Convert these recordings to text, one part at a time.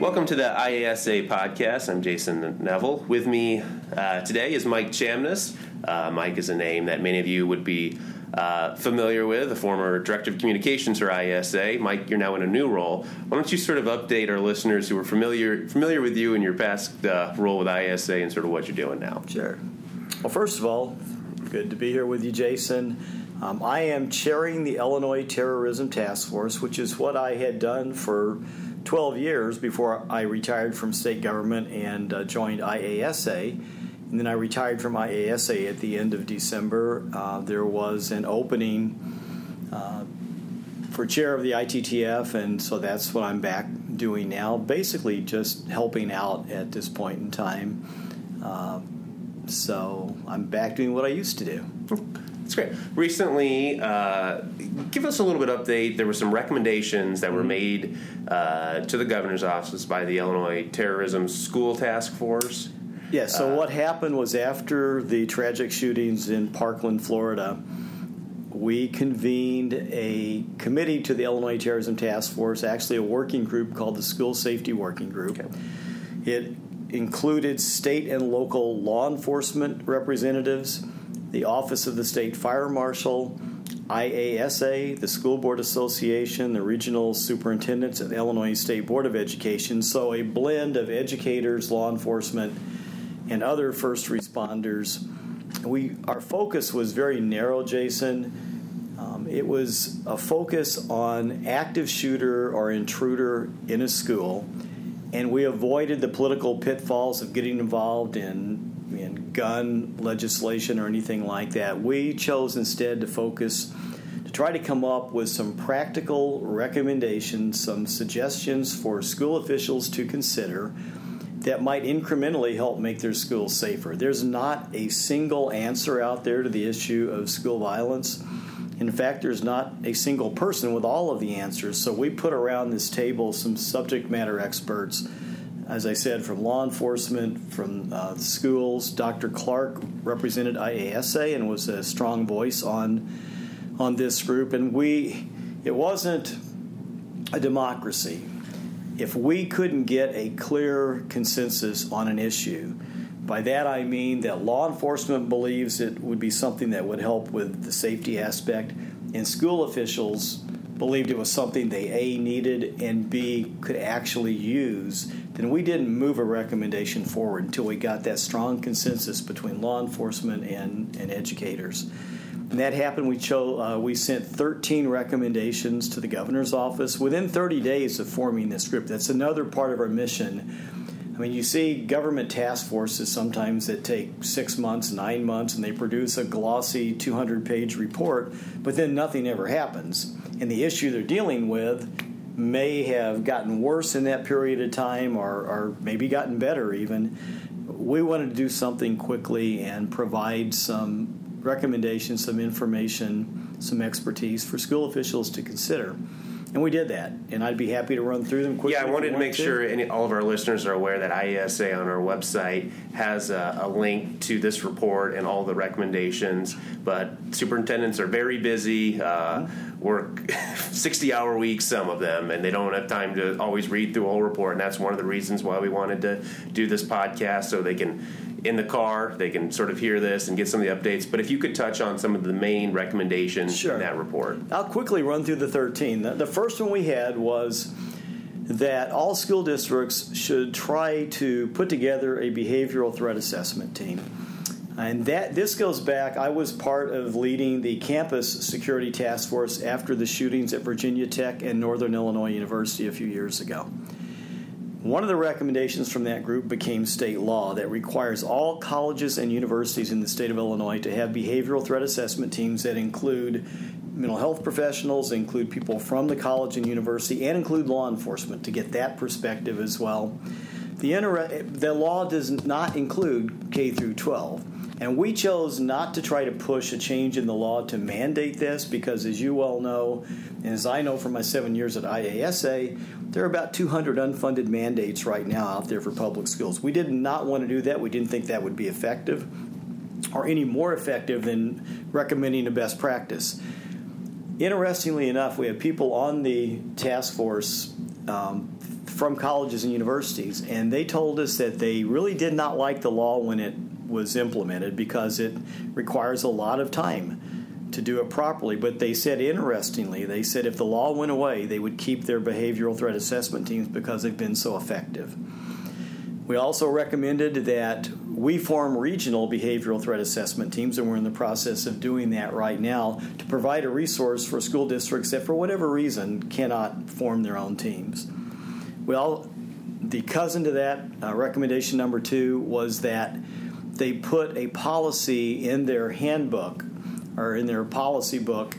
Welcome to the IASA podcast. I'm Jason Neville. With me uh, today is Mike Chamness. Uh, Mike is a name that many of you would be uh, familiar with, a former director of communications for IASA. Mike, you're now in a new role. Why don't you sort of update our listeners who are familiar familiar with you and your past uh, role with IASA and sort of what you're doing now? Sure. Well, first of all, good to be here with you, Jason. Um, I am chairing the Illinois Terrorism Task Force, which is what I had done for 12 years before I retired from state government and uh, joined IASA. And then I retired from IASA at the end of December. Uh, there was an opening uh, for chair of the ITTF, and so that's what I'm back doing now. Basically, just helping out at this point in time. Uh, so I'm back doing what I used to do. That's great. Recently, uh, give us a little bit update. There were some recommendations that were mm-hmm. made uh, to the governor's office by the Illinois Terrorism School Task Force. Yeah. So uh, what happened was after the tragic shootings in Parkland, Florida, we convened a committee to the Illinois Terrorism Task Force, actually a working group called the School Safety Working Group. Okay. It included state and local law enforcement representatives the Office of the State Fire Marshal, IASA, the School Board Association, the regional superintendents at the Illinois State Board of Education. So, a blend of educators, law enforcement, and other first responders. We, our focus was very narrow, Jason. Um, it was a focus on active shooter or intruder in a school, and we avoided the political pitfalls of getting involved in in gun legislation or anything like that. We chose instead to focus to try to come up with some practical recommendations, some suggestions for school officials to consider that might incrementally help make their schools safer. There's not a single answer out there to the issue of school violence. In fact, there's not a single person with all of the answers. So we put around this table some subject matter experts as I said, from law enforcement, from uh, schools. Dr. Clark represented IASA and was a strong voice on on this group. And we, it wasn't a democracy. If we couldn't get a clear consensus on an issue, by that I mean that law enforcement believes it would be something that would help with the safety aspect, and school officials believed it was something they A needed and B could actually use then we didn't move a recommendation forward until we got that strong consensus between law enforcement and, and educators. And that happened. We chose. Uh, we sent 13 recommendations to the governor's office within 30 days of forming this group. That's another part of our mission. I mean, you see government task forces sometimes that take six months, nine months, and they produce a glossy 200 page report, but then nothing ever happens. And the issue they're dealing with may have gotten worse in that period of time or, or maybe gotten better even. We wanted to do something quickly and provide some recommendations, some information, some expertise for school officials to consider. And we did that, and I'd be happy to run through them quickly. Yeah, I wanted to make to. sure any, all of our listeners are aware that IASA on our website has a, a, link to this report and all the recommendations. But superintendents are very busy, uh, mm-hmm. Work 60 hour weeks, some of them, and they don't have time to always read through a whole report. And that's one of the reasons why we wanted to do this podcast so they can in the car. They can sort of hear this and get some of the updates. But if you could touch on some of the main recommendations sure. in that report. I'll quickly run through the 13. The, the first one we had was that all school districts should try to put together a behavioral threat assessment team. And that this goes back. I was part of leading the campus security task force after the shootings at Virginia Tech and Northern Illinois University a few years ago. One of the recommendations from that group became state law that requires all colleges and universities in the state of Illinois to have behavioral threat assessment teams that include mental health professionals, include people from the college and university, and include law enforcement to get that perspective as well. The, inter- the law does not include K through 12. And we chose not to try to push a change in the law to mandate this because, as you well know, and as I know from my seven years at IASA, there are about 200 unfunded mandates right now out there for public schools. We did not want to do that. We didn't think that would be effective or any more effective than recommending a best practice. Interestingly enough, we have people on the task force um, from colleges and universities, and they told us that they really did not like the law when it was implemented because it requires a lot of time to do it properly. But they said, interestingly, they said if the law went away, they would keep their behavioral threat assessment teams because they've been so effective. We also recommended that we form regional behavioral threat assessment teams, and we're in the process of doing that right now to provide a resource for school districts that, for whatever reason, cannot form their own teams. Well, the cousin to that, uh, recommendation number two was that they put a policy in their handbook or in their policy book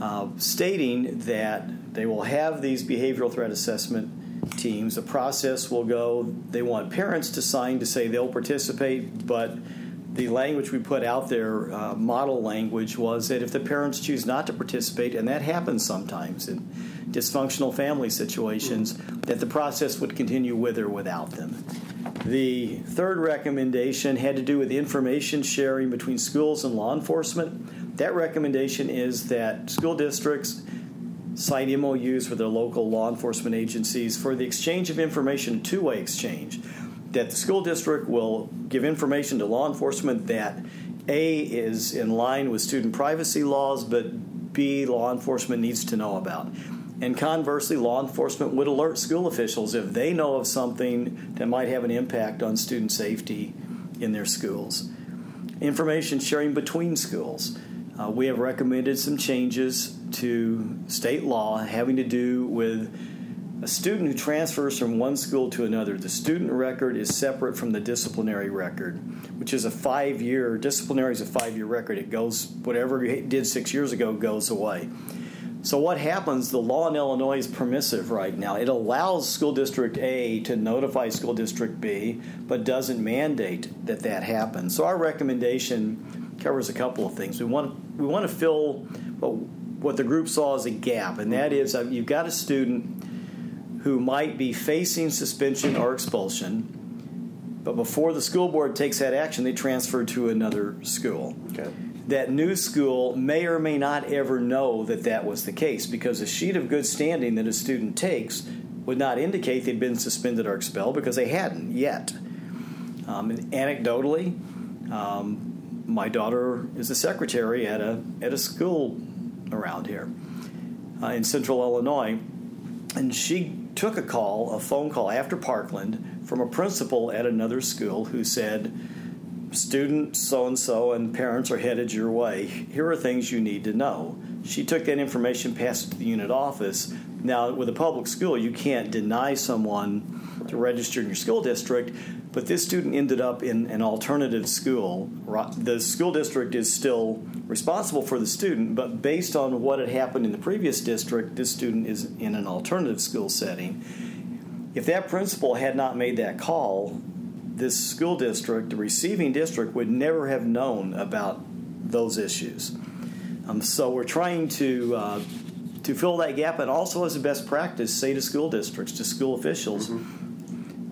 uh, stating that they will have these behavioral threat assessment teams. The process will go, they want parents to sign to say they'll participate, but the language we put out there, uh, model language, was that if the parents choose not to participate, and that happens sometimes in dysfunctional family situations, that the process would continue with or without them. The third recommendation had to do with information sharing between schools and law enforcement. That recommendation is that school districts sign MOUs with their local law enforcement agencies for the exchange of information, two way exchange. That the school district will give information to law enforcement that A is in line with student privacy laws, but B, law enforcement needs to know about. And conversely, law enforcement would alert school officials if they know of something that might have an impact on student safety in their schools. Information sharing between schools. Uh, we have recommended some changes to state law having to do with a student who transfers from one school to another. The student record is separate from the disciplinary record, which is a five year, disciplinary is a five year record. It goes, whatever you did six years ago goes away. So, what happens? The law in Illinois is permissive right now. It allows School District A to notify School District B, but doesn't mandate that that happens. So, our recommendation covers a couple of things. We want we want to fill what, the group saw as a gap, and that is uh, you've got a student who might be facing suspension or expulsion, but before the school board takes that action, they transfer to another school. Okay. That new school may or may not ever know that that was the case because a sheet of good standing that a student takes would not indicate they'd been suspended or expelled because they hadn't yet. Um, anecdotally, um, my daughter is a secretary at a at a school around here uh, in Central Illinois, and she took a call, a phone call after Parkland from a principal at another school who said, "Student so and so and parents are headed your way. Here are things you need to know." She took that information, passed it to the unit office. Now, with a public school, you can't deny someone to register in your school district, but this student ended up in an alternative school. The school district is still responsible for the student, but based on what had happened in the previous district, this student is in an alternative school setting. If that principal had not made that call, this school district, the receiving district, would never have known about those issues. Um, so we're trying to uh, to fill that gap, and also as a best practice, say to school districts, to school officials. Mm-hmm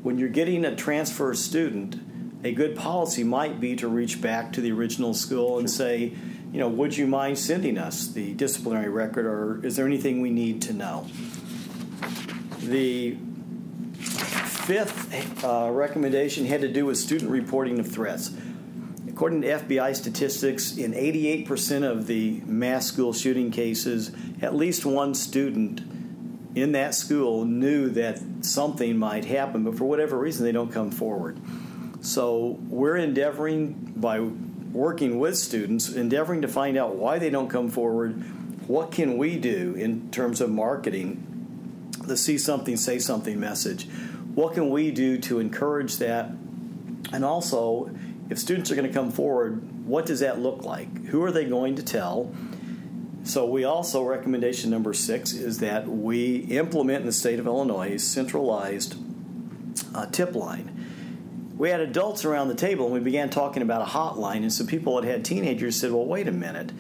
when you're getting a transfer student, a good policy might be to reach back to the original school and say, you know, would you mind sending us the disciplinary record or is there anything we need to know? The fifth uh, recommendation had to do with student reporting of threats. According to FBI statistics, in 88% of the mass school shooting cases, at least one student in that school knew that something might happen, but for whatever reason, they don't come forward. So we're endeavoring by working with students, endeavoring to find out why they don't come forward. What can we do in terms of marketing the see something, say something message? What can we do to encourage that? And also, if students are going to come forward, what does that look like? Who are they going to tell? So we also recommendation number six is that we implement in the state of Illinois centralized uh, tip line. We had adults around the table and we began talking about a hotline, and some people that had teenagers said, "Well, wait a minute,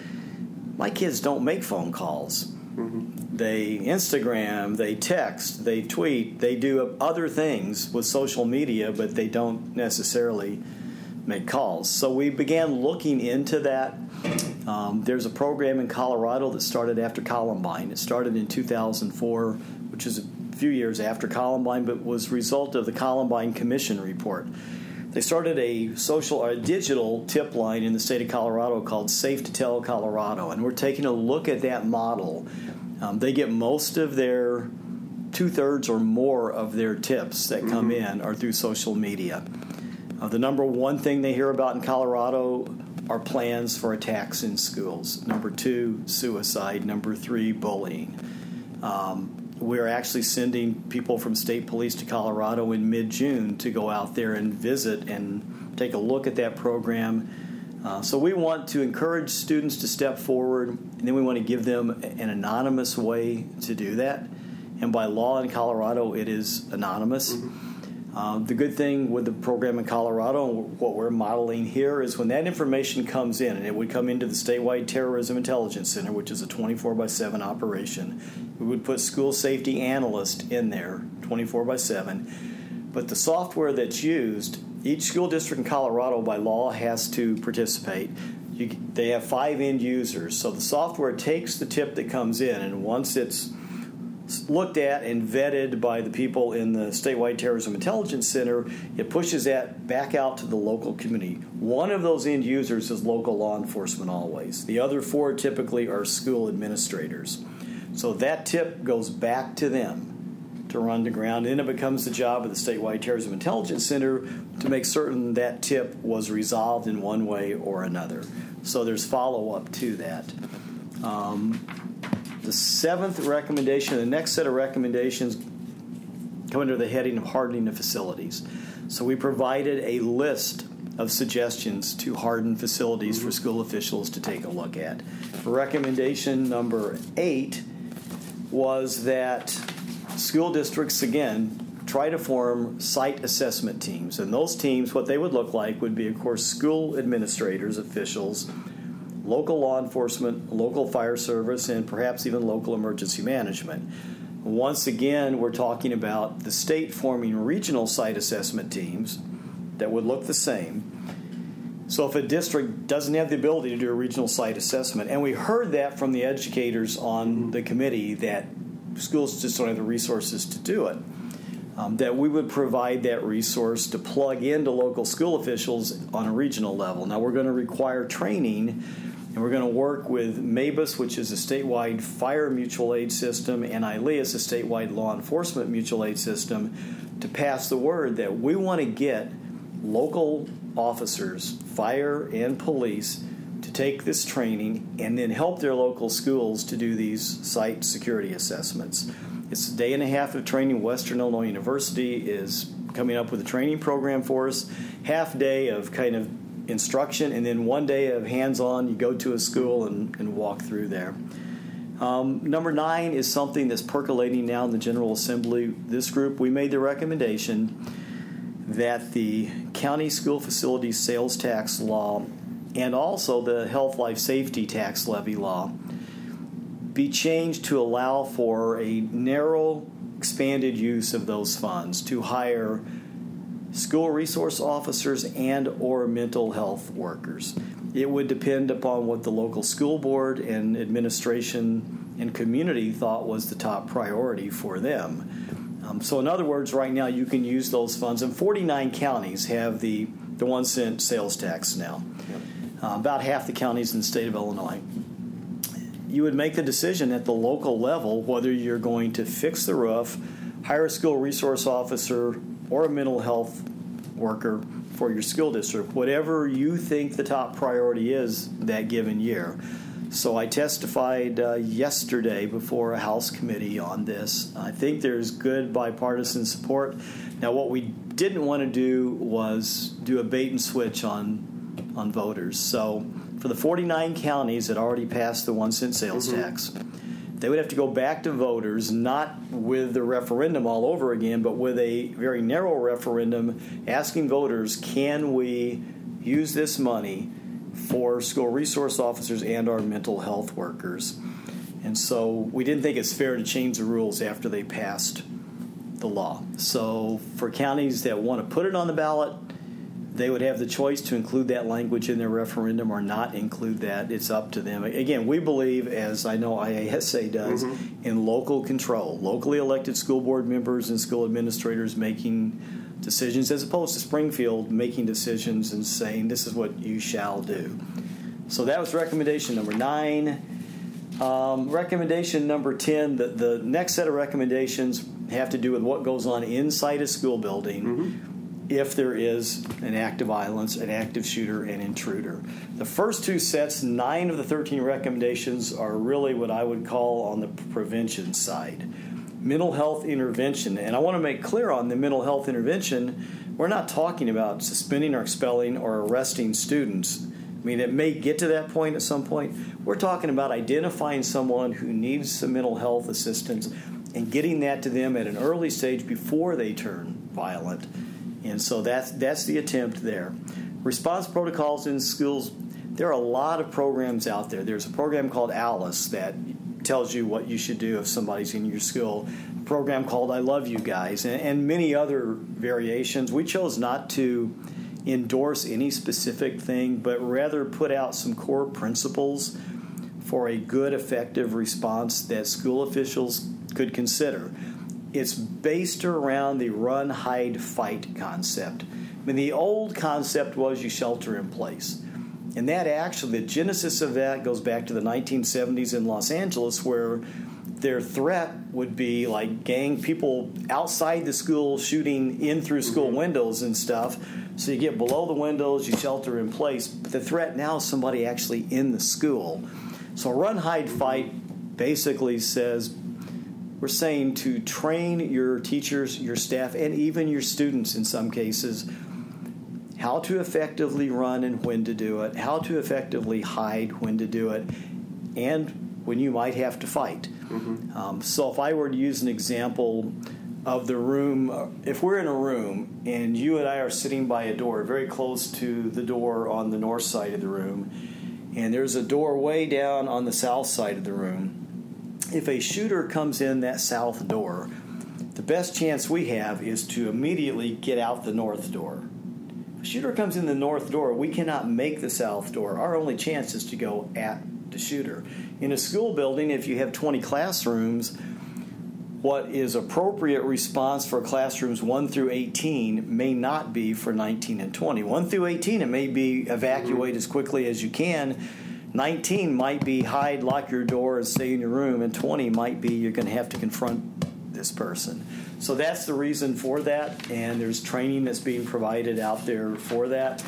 my kids don't make phone calls." They Instagram, they text, they tweet, they do other things with social media, but they don't necessarily make calls. So we began looking into that. Um, there's a program in Colorado that started after Columbine. It started in 2004, which is a few years after Columbine, but was result of the Columbine Commission report. They started a social or a digital tip line in the state of Colorado called Safe to Tell Colorado, and we're taking a look at that model. Um, they get most of their two thirds or more of their tips that come mm-hmm. in are through social media. Uh, the number one thing they hear about in Colorado are plans for attacks in schools. Number two, suicide. Number three, bullying. Um, we're actually sending people from state police to Colorado in mid June to go out there and visit and take a look at that program. Uh, so we want to encourage students to step forward, and then we want to give them an anonymous way to do that. And by law in Colorado, it is anonymous. Mm-hmm. Um, the good thing with the program in Colorado, and what we're modeling here, is when that information comes in, and it would come into the statewide terrorism intelligence center, which is a 24 by 7 operation, we would put school safety analyst in there 24 by 7. But the software that's used, each school district in Colorado by law has to participate. You, they have five end users, so the software takes the tip that comes in, and once it's looked at and vetted by the people in the statewide terrorism intelligence center it pushes that back out to the local community. One of those end users is local law enforcement always. The other four typically are school administrators. So that tip goes back to them to run the ground. And it becomes the job of the statewide terrorism intelligence center to make certain that tip was resolved in one way or another. So there's follow-up to that. Um, the seventh recommendation, the next set of recommendations come under the heading of hardening the facilities. So we provided a list of suggestions to harden facilities mm-hmm. for school officials to take a look at. Recommendation number eight was that school districts, again, try to form site assessment teams. And those teams, what they would look like would be, of course, school administrators, officials, local law enforcement, local fire service, and perhaps even local emergency management. Once again, we're talking about the state forming regional site assessment teams that would look the same. So, if a district doesn't have the ability to do a regional site assessment, and we heard that from the educators on the committee that schools just don't have the resources to do it, um, that we would provide that resource to plug into local school officials on a regional level. Now, we're going to require training and we're going to work with MABAS, which is a statewide fire mutual aid system, and ILEAS, a statewide law enforcement mutual aid system, to pass the word that we want to get local officers, fire and police, to take this training and then help their local schools to do these site security assessments. It's a day and a half of training. Western Illinois University is coming up with a training program for us. Half day of kind of instruction, and then one day of hands on, you go to a school and, and walk through there. Um, number nine is something that's percolating now in the General Assembly. This group, we made the recommendation that the county school facilities sales tax law and also the health life safety tax levy law be changed to allow for a narrow expanded use of those funds to hire school resource officers and or mental health workers. It would depend upon what the local school board and administration and community thought was the top priority for them. Um, so, in other words, right now you can use those funds, and 49 counties have the, the one cent sales tax now. Uh, about half the counties in the state of Illinois. You would make the decision at the local level whether you're going to fix the roof, hire a school resource officer, or a mental health worker for your school district, whatever you think the top priority is that given year. So I testified uh, yesterday before a House committee on this. I think there's good bipartisan support. Now, what we didn't want to do was do a bait and switch on on voters. So for the 49 counties that already passed the one cent sales mm-hmm. tax they would have to go back to voters, not with the referendum all over again, but with a very narrow referendum asking voters, can we use this money for school resource officers and our mental health workers? And so we didn't think it's fair to change the rules after they passed the law. So for counties that want to put it on the ballot, they would have the choice to include that language in their referendum or not include that. It's up to them. Again, we believe, as I know IASA does, mm-hmm. in local control, locally elected school board members and school administrators making decisions, as opposed to Springfield making decisions and saying, this is what you shall do. So that was recommendation number nine. Um, recommendation number 10 the, the next set of recommendations have to do with what goes on inside a school building. Mm-hmm if there is an act of violence, an active shooter, an intruder. The first two sets, nine of the 13 recommendations, are really what I would call on the prevention side. Mental health intervention. And I want to make clear on the mental health intervention, we're not talking about suspending or expelling or arresting students. I mean, it may get to that point at some point. We're talking about identifying someone who needs some mental health assistance and getting that to them at an early stage before they turn violent and so that's that's the attempt there. Response protocols in schools. There are a lot of programs out there. There's a program called Alice that tells you what you should do if somebody's in your school. A program called I Love You Guys, and, and many other variations. We chose not to endorse any specific thing, but rather put out some core principles for a good, effective response that school officials could consider it's based around the run, hide, fight concept. I mean, the old concept was you shelter in place. And that actually, the genesis of that goes back to the 1970s in Los Angeles, where their threat would be like gang people outside the school shooting in through school mm-hmm. windows and stuff. So you get below the windows, you shelter in place. But the threat now is somebody actually in the school. So run, hide, fight basically says we're saying to train your teachers, your staff, and even your students in some cases how to effectively run and when to do it, how to effectively hide when to do it, and when you might have to fight. Mm-hmm. Um, so, if I were to use an example of the room, if we're in a room and you and I are sitting by a door very close to the door on the north side of the room, and there's a door way down on the south side of the room, if a shooter comes in that south door, the best chance we have is to immediately get out the north door. If a shooter comes in the north door, we cannot make the south door. Our only chance is to go at the shooter. In a school building, if you have 20 classrooms, what is appropriate response for classrooms 1 through 18 may not be for 19 and 20. 1 through 18, it may be evacuate mm-hmm. as quickly as you can 19 might be hide, lock your door, and stay in your room, and 20 might be you're going to have to confront this person. So that's the reason for that, and there's training that's being provided out there for that.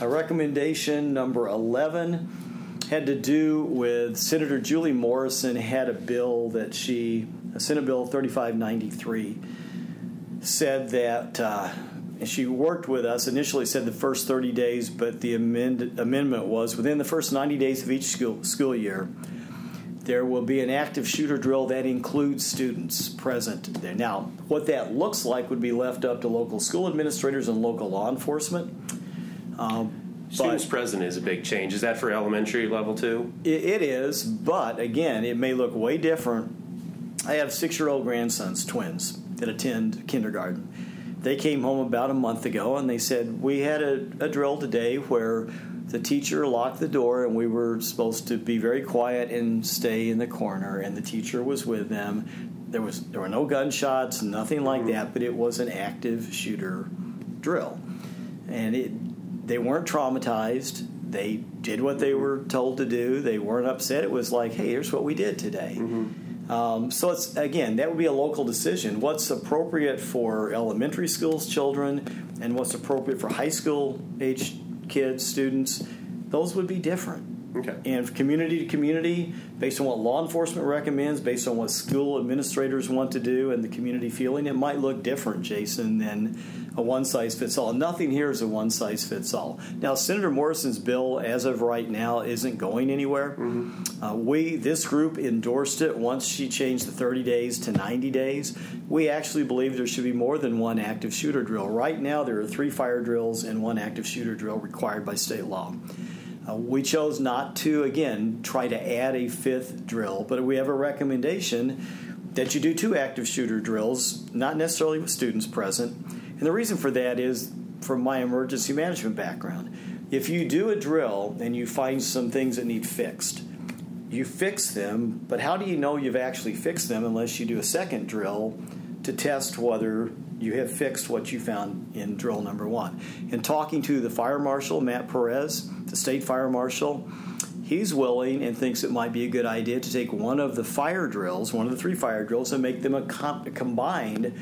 A recommendation number 11 had to do with Senator Julie Morrison had a bill that she, a Senate Bill 3593, said that. Uh, and she worked with us. Initially, said the first 30 days, but the amend, amendment was within the first 90 days of each school, school year, there will be an active shooter drill that includes students present there. Now, what that looks like would be left up to local school administrators and local law enforcement. Um, Students present is a big change. Is that for elementary level too? it, it is, but again, it may look way different. I have six year old grandsons, twins, that attend kindergarten they came home about a month ago and they said we had a, a, drill today where the teacher locked the door and we were supposed to be very quiet and stay in the corner and the teacher was with them. There was there were no gunshots nothing like mm-hmm. that but it was an active shooter drill. And it they weren't traumatized. They did what they were told to do. They weren't upset. It was like hey here's what we did today. Mm-hmm um, so it's again that would be a local decision. What's appropriate for elementary schools children, and what's appropriate for high school age kids students, those would be different. Okay. And community to community, based on what law enforcement recommends, based on what school administrators want to do, and the community feeling, it might look different, Jason, than a one size fits all. Nothing here is a one size fits all. Now, Senator Morrison's bill, as of right now, isn't going anywhere. Mm-hmm. Uh, we, this group, endorsed it once she changed the 30 days to 90 days. We actually believe there should be more than one active shooter drill. Right now, there are three fire drills and one active shooter drill required by state law. Uh, we chose not to, again, try to add a fifth drill, but we have a recommendation that you do two active shooter drills, not necessarily with students present, and the reason for that is from my emergency management background. If you do a drill and you find some things that need fixed, you fix them, but how do you know you've actually fixed them unless you do a second drill to test whether you have fixed what you found in drill number one? In talking to the fire marshal, Matt Perez, the state fire marshal, he's willing and thinks it might be a good idea to take one of the fire drills, one of the three fire drills, and make them a, com- a combined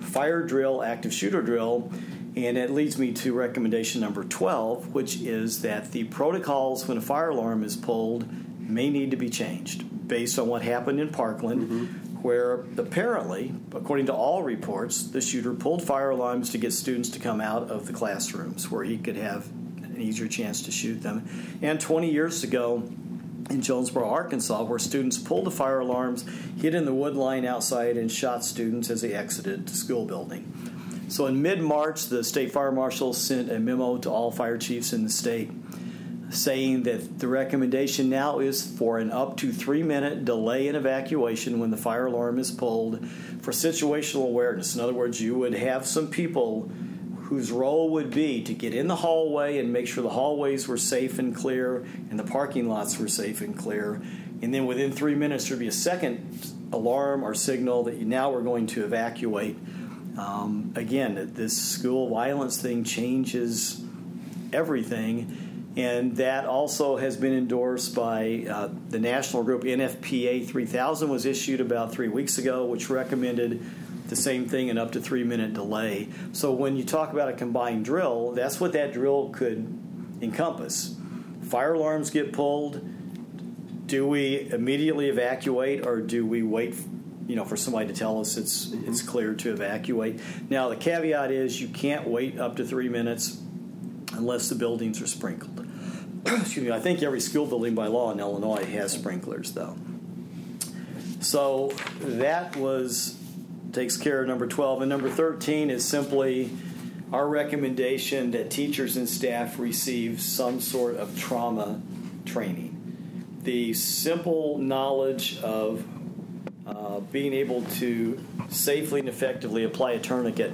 fire drill, active shooter drill. And it leads me to recommendation number 12, which is that the protocols when a fire alarm is pulled may need to be changed based on what happened in Parkland, mm-hmm. Where apparently, according to all reports, the shooter pulled fire alarms to get students to come out of the classrooms where he could have an easier chance to shoot them. And 20 years ago, in Jonesboro, Arkansas, where students pulled the fire alarms, hid in the wood line outside, and shot students as they exited the school building. So in mid March, the state fire marshal sent a memo to all fire chiefs in the state saying that the recommendation now is for an up to three minute delay in evacuation when the fire alarm is pulled for situational awareness. In other words, you would have some people whose role would be to get in the hallway and make sure the hallways were safe and clear and the parking lots were safe and clear. And then within three minutes, there'd be a second alarm or signal that you now we're going to evacuate. Um, again, this school violence thing changes everything and that also has been endorsed by uh, the national group NFPA 3000 was issued about three weeks ago, which recommended the same thing an up to three minute delay. So when you talk about a combined drill, that's what that drill could encompass. Fire alarms get pulled. Do we immediately evacuate, or do we wait? You know, for somebody to tell us it's it's clear to evacuate. Now the caveat is you can't wait up to three minutes unless the buildings are sprinkled. excuse me, I think every school building by law in Illinois has sprinklers, though. So that was takes care of number 12. And number 13 is simply our recommendation that teachers and staff receive some sort of trauma training. The simple knowledge of uh, being able to safely and effectively apply a tourniquet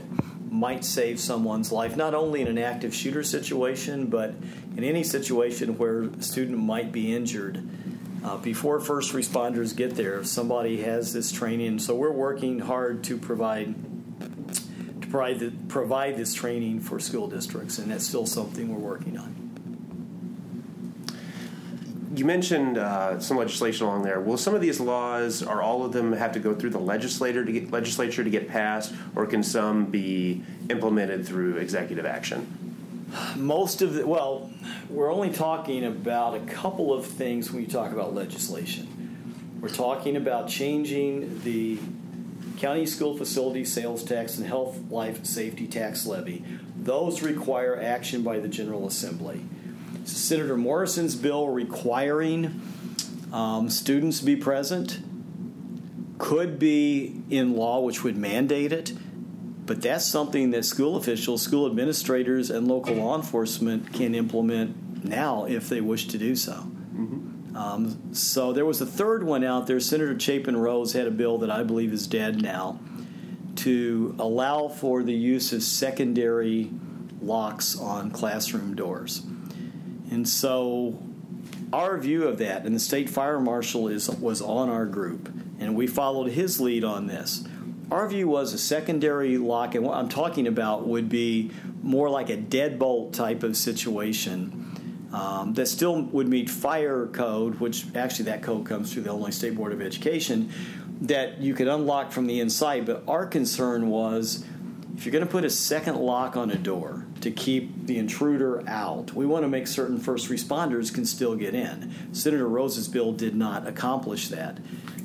might save someone's life, not only in an active shooter situation, but in any situation where a student might be injured. Uh, before first responders get there, if somebody has this training, so we're working hard to provide to provide the, provide this training for school districts, and that's still something we're working on. You mentioned uh, some legislation along there. Will some of these laws, are all of them have to go through the to get, legislature to get passed, or can some be implemented through executive action? Most of the, well, we're only talking about a couple of things when you talk about legislation. We're talking about changing the county school facility sales tax and health, life, safety tax levy. Those require action by the General Assembly. Senator Morrison's bill requiring um, students be present could be in law, which would mandate it. But that's something that school officials, school administrators, and local law enforcement can implement now if they wish to do so. Mm-hmm. Um, so there was a third one out there. Senator Chapin Rose had a bill that I believe is dead now to allow for the use of secondary locks on classroom doors. And so our view of that, and the state fire marshal is was on our group, and we followed his lead on this. Our view was a secondary lock, and what I'm talking about would be more like a deadbolt type of situation um, that still would meet fire code, which actually that code comes through the Illinois State Board of Education, that you could unlock from the inside. But our concern was if you're going to put a second lock on a door to keep the intruder out, we want to make certain first responders can still get in. Senator Rose's bill did not accomplish that.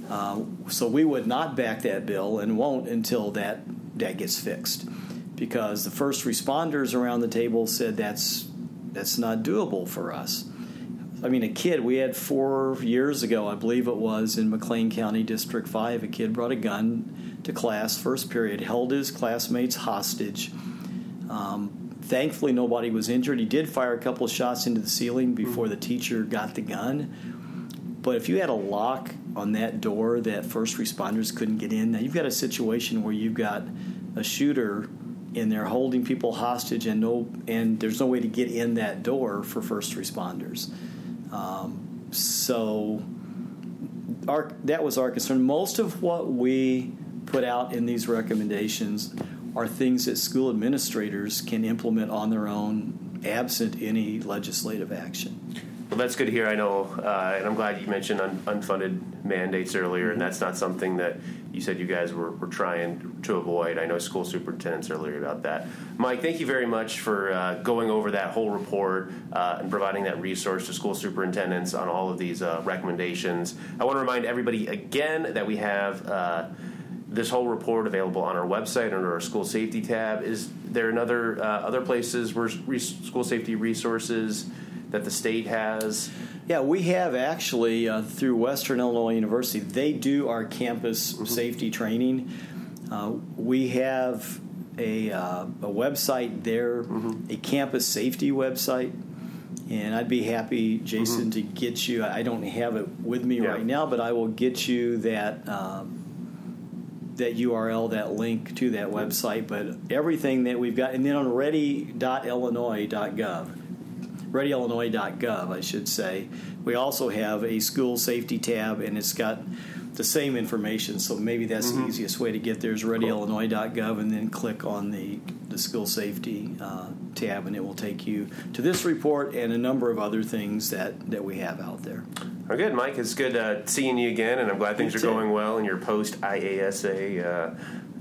Uh, so we would not back that bill and won't until that, that gets fixed. Because the first responders around the table said that's, that's not doable for us. I mean, a kid, we had four years ago, I believe it was, in McLean County District 5, a kid brought a gun to class, first period, held his classmates hostage. Um, thankfully, nobody was injured. He did fire a couple of shots into the ceiling before the teacher got the gun. But if you had a lock on that door that first responders couldn't get in, now you've got a situation where you've got a shooter and they're holding people hostage, and no, and there's no way to get in that door for first responders. Um, so, our, that was our concern. Most of what we put out in these recommendations are things that school administrators can implement on their own, absent any legislative action. Well, that's good to hear. I know, uh, and I'm glad you mentioned un- unfunded mandates earlier, and that's not something that you said you guys were, were trying to avoid. I know school superintendents earlier about that. Mike, thank you very much for uh, going over that whole report uh, and providing that resource to school superintendents on all of these uh, recommendations. I want to remind everybody again that we have uh, this whole report available on our website under our school safety tab. Is there another uh, other places where re- school safety resources? That the state has? Yeah, we have actually uh, through Western Illinois University. They do our campus mm-hmm. safety training. Uh, we have a, uh, a website there, mm-hmm. a campus safety website. And I'd be happy, Jason, mm-hmm. to get you. I don't have it with me yeah. right now, but I will get you that um, that URL, that link to that website. But everything that we've got, and then on ready.illinois.gov, readyillinois.gov, I should say. We also have a school safety tab, and it's got the same information. So maybe that's mm-hmm. the easiest way to get there is readyillinois.gov, and then click on the the school safety uh, tab, and it will take you to this report and a number of other things that that we have out there. Oh, good, Mike. It's good uh, seeing you again, and I'm glad things are going well in your post IASA uh,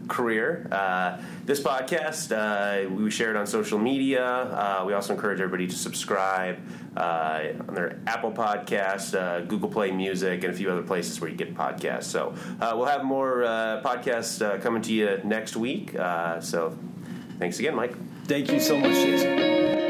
career. Uh, this podcast, uh, we share it on social media. Uh, we also encourage everybody to subscribe uh, on their Apple Podcast, uh, Google Play Music, and a few other places where you get podcasts. So uh, we'll have more podcasts coming to you next week. so thanks again, Mike. Thank you so much, Jason.